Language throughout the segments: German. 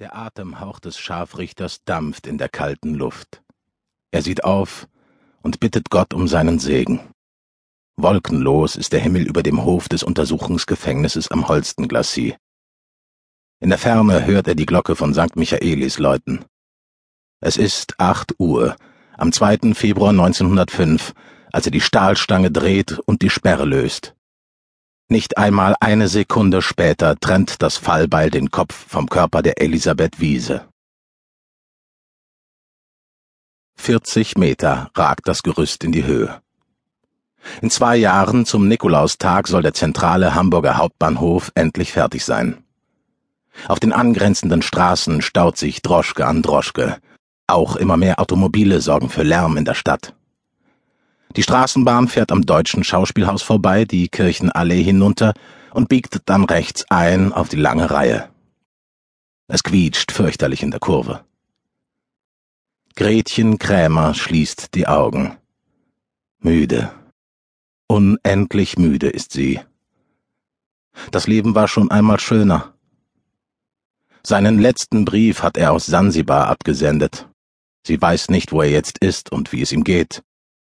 Der Atemhauch des Scharfrichters dampft in der kalten Luft. Er sieht auf und bittet Gott um seinen Segen. Wolkenlos ist der Himmel über dem Hof des Untersuchungsgefängnisses am Holstenglassie. In der Ferne hört er die Glocke von St. Michaelis läuten. Es ist acht Uhr, am 2. Februar 1905, als er die Stahlstange dreht und die Sperre löst. Nicht einmal eine Sekunde später trennt das Fallbeil den Kopf vom Körper der Elisabeth Wiese. 40 Meter ragt das Gerüst in die Höhe. In zwei Jahren zum Nikolaustag soll der zentrale Hamburger Hauptbahnhof endlich fertig sein. Auf den angrenzenden Straßen staut sich Droschke an Droschke. Auch immer mehr Automobile sorgen für Lärm in der Stadt. Die Straßenbahn fährt am Deutschen Schauspielhaus vorbei, die Kirchenallee hinunter und biegt dann rechts ein auf die lange Reihe. Es quietscht fürchterlich in der Kurve. Gretchen Krämer schließt die Augen. Müde. Unendlich müde ist sie. Das Leben war schon einmal schöner. Seinen letzten Brief hat er aus Sansibar abgesendet. Sie weiß nicht, wo er jetzt ist und wie es ihm geht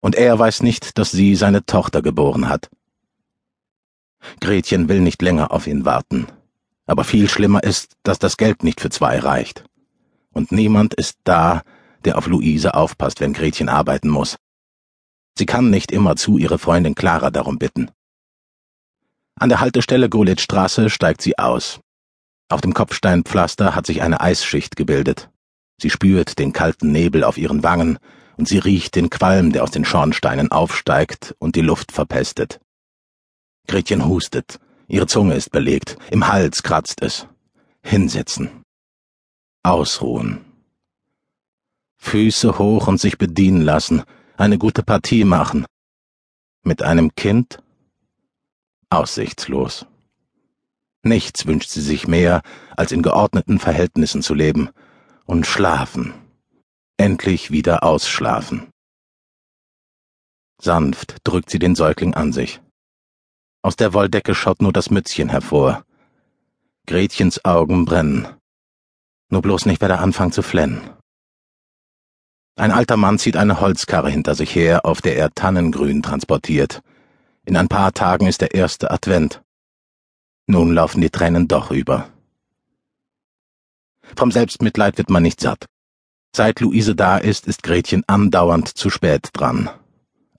und er weiß nicht, dass sie seine Tochter geboren hat. Gretchen will nicht länger auf ihn warten. Aber viel schlimmer ist, dass das Geld nicht für zwei reicht. Und niemand ist da, der auf Luise aufpasst, wenn Gretchen arbeiten muss. Sie kann nicht immer zu ihre Freundin Clara darum bitten. An der Haltestelle Golitzstraße steigt sie aus. Auf dem Kopfsteinpflaster hat sich eine Eisschicht gebildet. Sie spürt den kalten Nebel auf ihren Wangen und sie riecht den Qualm, der aus den Schornsteinen aufsteigt und die Luft verpestet. Gretchen hustet, ihre Zunge ist belegt, im Hals kratzt es. Hinsetzen. Ausruhen. Füße hoch und sich bedienen lassen, eine gute Partie machen. Mit einem Kind? Aussichtslos. Nichts wünscht sie sich mehr, als in geordneten Verhältnissen zu leben und schlafen endlich wieder ausschlafen. Sanft drückt sie den Säugling an sich. Aus der Wolldecke schaut nur das Mützchen hervor. Gretchens Augen brennen. Nur bloß nicht wieder anfangen zu flennen. Ein alter Mann zieht eine Holzkarre hinter sich her, auf der er Tannengrün transportiert. In ein paar Tagen ist der erste Advent. Nun laufen die Tränen doch über. Vom Selbstmitleid wird man nicht satt. Seit Luise da ist, ist Gretchen andauernd zu spät dran.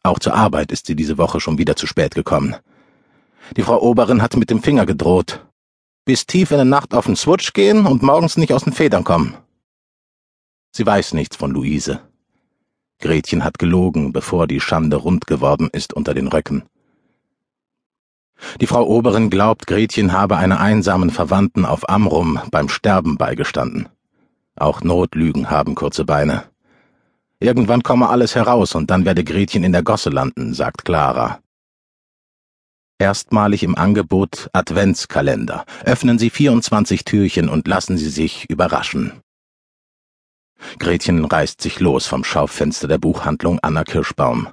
Auch zur Arbeit ist sie diese Woche schon wieder zu spät gekommen. Die Frau Oberin hat mit dem Finger gedroht. Bis tief in der Nacht auf den Switch gehen und morgens nicht aus den Federn kommen. Sie weiß nichts von Luise. Gretchen hat gelogen, bevor die Schande rund geworden ist unter den Röcken. Die Frau Oberin glaubt, Gretchen habe einer einsamen Verwandten auf Amrum beim Sterben beigestanden. Auch Notlügen haben kurze Beine. Irgendwann komme alles heraus und dann werde Gretchen in der Gosse landen, sagt Clara. Erstmalig im Angebot Adventskalender. Öffnen Sie 24 Türchen und lassen Sie sich überraschen. Gretchen reißt sich los vom Schaufenster der Buchhandlung Anna Kirschbaum.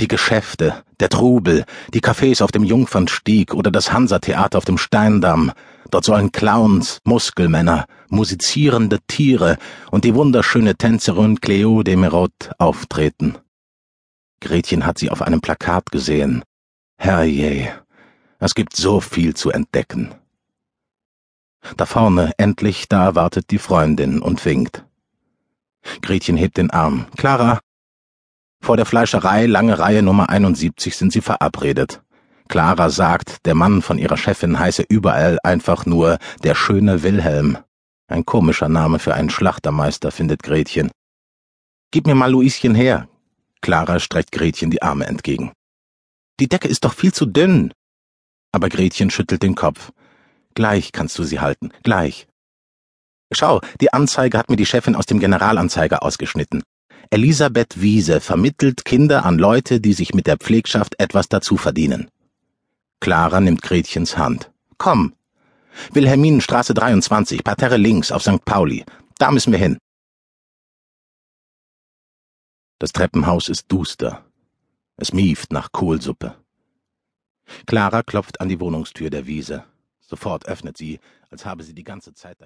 Die Geschäfte, der Trubel, die Cafés auf dem Jungfernstieg oder das Hansatheater auf dem Steindamm. Dort sollen Clowns, Muskelmänner, musizierende Tiere und die wunderschöne Tänzerin Cleo de Merod auftreten. Gretchen hat sie auf einem Plakat gesehen. Herrje, es gibt so viel zu entdecken. Da vorne, endlich, da wartet die Freundin und winkt. Gretchen hebt den Arm. Clara, vor der Fleischerei Lange Reihe Nummer 71 sind sie verabredet. Clara sagt, der Mann von ihrer Chefin heiße überall einfach nur der schöne Wilhelm. Ein komischer Name für einen Schlachtermeister, findet Gretchen. Gib mir mal Luischen her. Clara streckt Gretchen die Arme entgegen. Die Decke ist doch viel zu dünn. Aber Gretchen schüttelt den Kopf. Gleich kannst du sie halten, gleich. Schau, die Anzeige hat mir die Chefin aus dem Generalanzeiger ausgeschnitten. Elisabeth Wiese vermittelt Kinder an Leute, die sich mit der Pflegschaft etwas dazu verdienen. Clara nimmt Gretchens Hand. Komm. Wilhelminenstraße 23, Parterre links auf St. Pauli. Da müssen wir hin. Das Treppenhaus ist duster. Es mieft nach Kohlsuppe. Clara klopft an die Wohnungstür der Wiese. Sofort öffnet sie, als habe sie die ganze Zeit dahin.